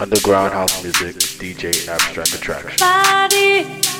Underground house music, DJ Abstract Attraction. Body.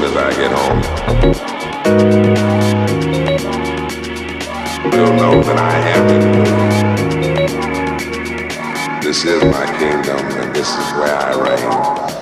soon as I get home. You'll know that I have it. This is my kingdom and this is where I reign.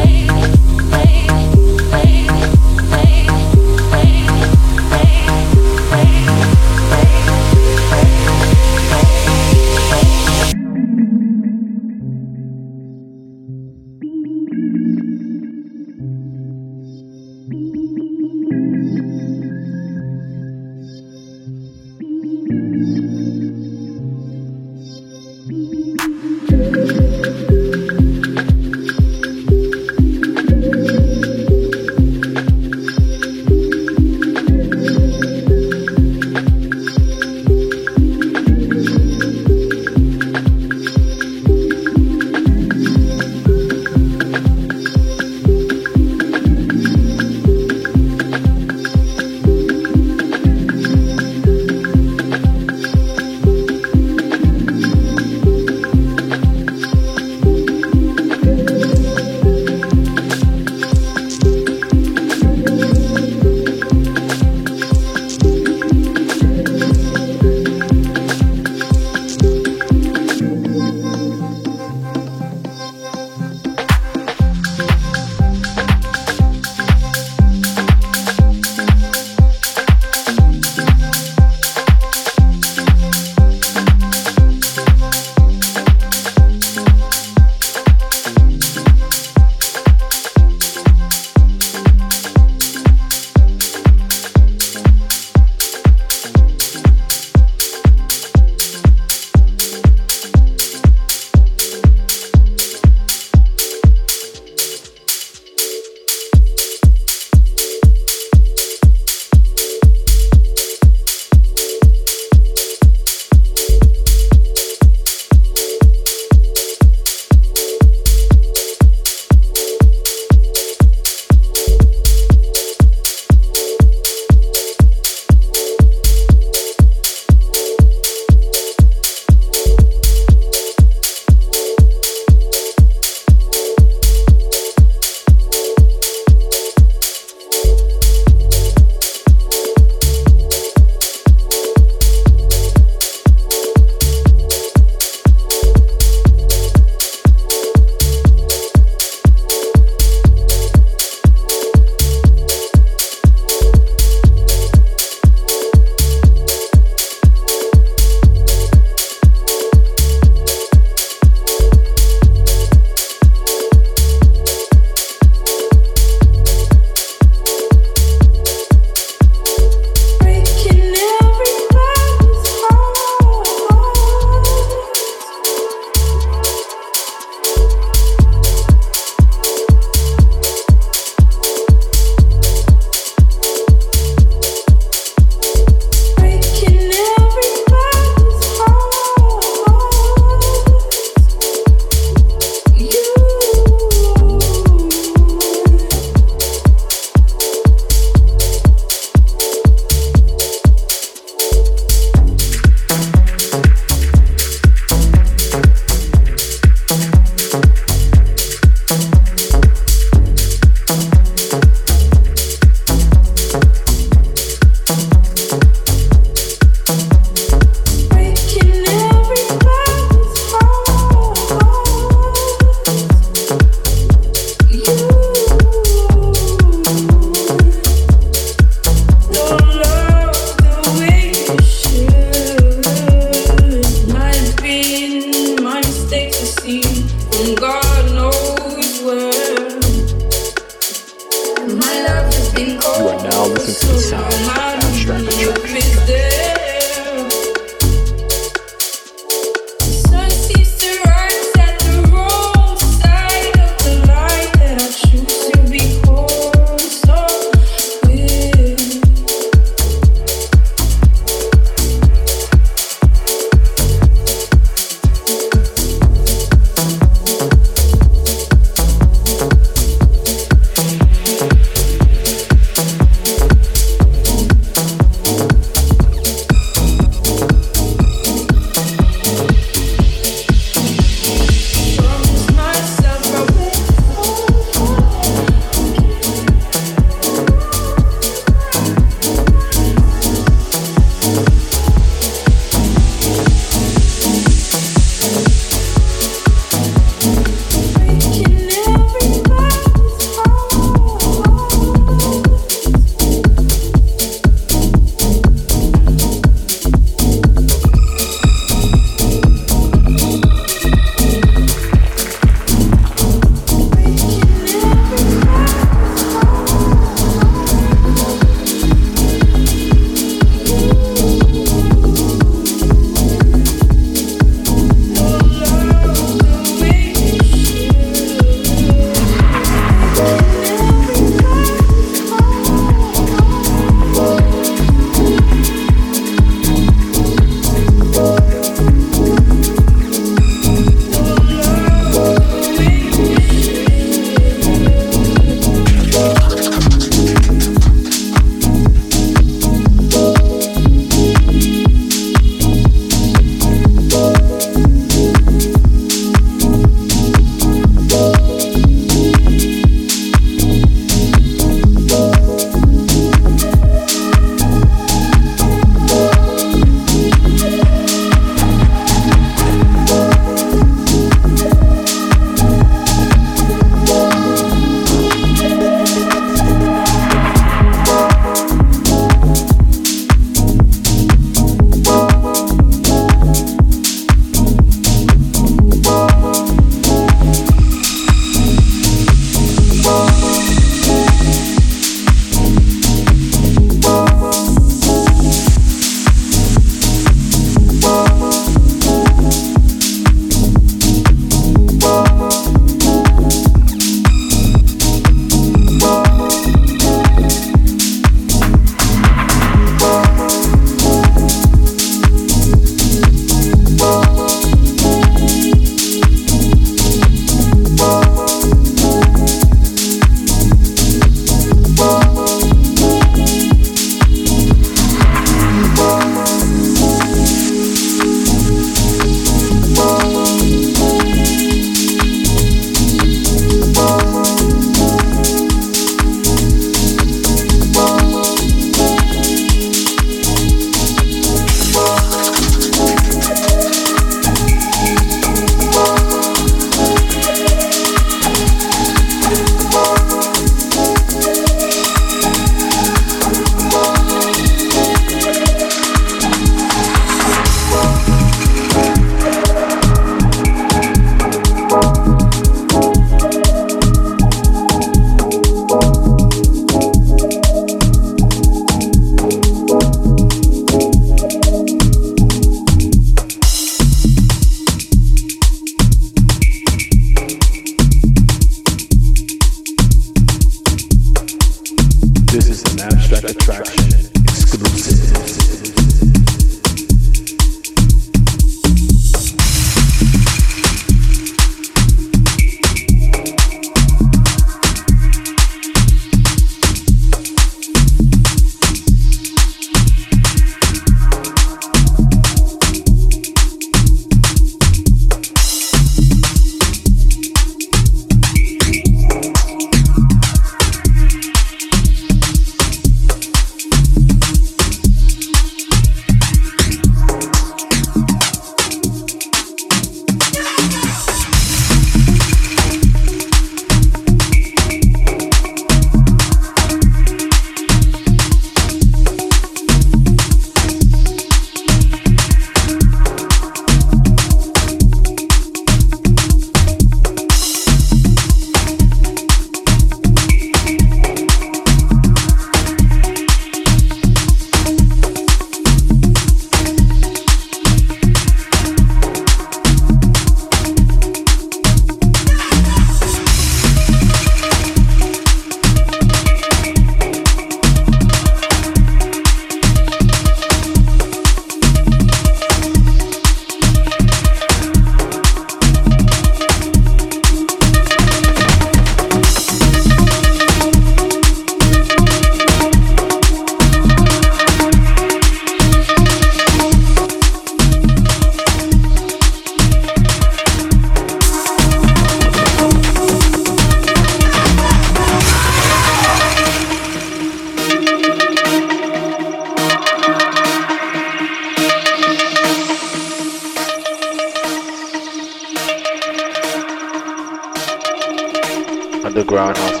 Underground house